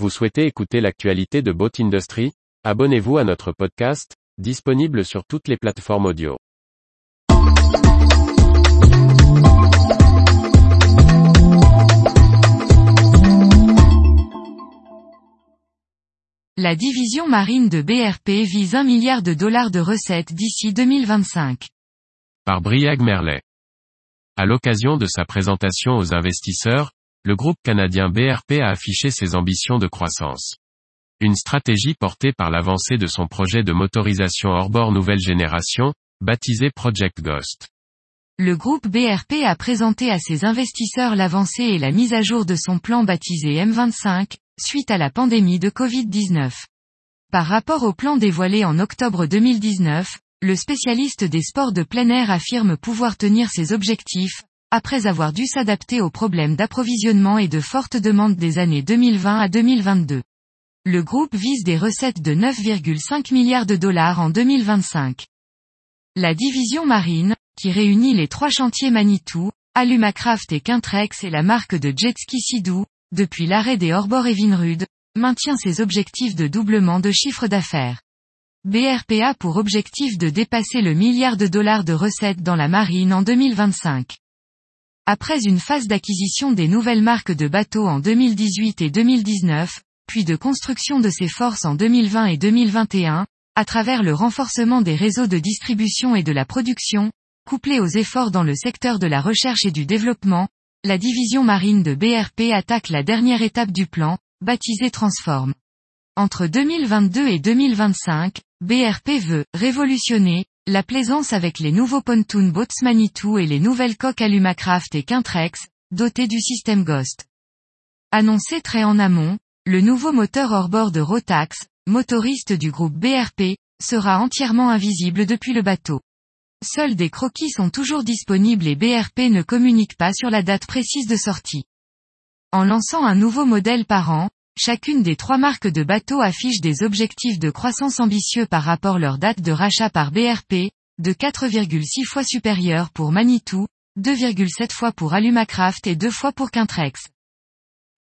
Vous souhaitez écouter l'actualité de Boat Industry? Abonnez-vous à notre podcast, disponible sur toutes les plateformes audio. La division marine de BRP vise 1 milliard de dollars de recettes d'ici 2025. Par Briag Merlet. À l'occasion de sa présentation aux investisseurs, le groupe canadien BRP a affiché ses ambitions de croissance. Une stratégie portée par l'avancée de son projet de motorisation hors-bord nouvelle génération, baptisé Project Ghost. Le groupe BRP a présenté à ses investisseurs l'avancée et la mise à jour de son plan baptisé M25, suite à la pandémie de Covid-19. Par rapport au plan dévoilé en octobre 2019, le spécialiste des sports de plein air affirme pouvoir tenir ses objectifs, après avoir dû s'adapter aux problèmes d'approvisionnement et de forte demande des années 2020 à 2022. Le groupe vise des recettes de 9,5 milliards de dollars en 2025. La division marine, qui réunit les trois chantiers Manitou, Alumacraft et Quintrex et la marque de jet ski Sidou, depuis l'arrêt des Orbor et Vinrud, maintient ses objectifs de doublement de chiffre d'affaires. BRP a pour objectif de dépasser le milliard de dollars de recettes dans la marine en 2025. Après une phase d'acquisition des nouvelles marques de bateaux en 2018 et 2019, puis de construction de ses forces en 2020 et 2021, à travers le renforcement des réseaux de distribution et de la production, couplé aux efforts dans le secteur de la recherche et du développement, la division marine de BRP attaque la dernière étape du plan, baptisé Transform. Entre 2022 et 2025, BRP veut révolutionner la plaisance avec les nouveaux pontoon boats Manitou et les nouvelles coques Alumacraft et Quintrex, dotés du système Ghost. Annoncé très en amont, le nouveau moteur hors-bord de Rotax, motoriste du groupe BRP, sera entièrement invisible depuis le bateau. Seuls des croquis sont toujours disponibles et BRP ne communique pas sur la date précise de sortie. En lançant un nouveau modèle par an, chacune des trois marques de bateaux affiche des objectifs de croissance ambitieux par rapport leur date de rachat par BRP, de 4,6 fois supérieur pour Manitou, 2,7 fois pour Alumacraft et 2 fois pour Quintrex.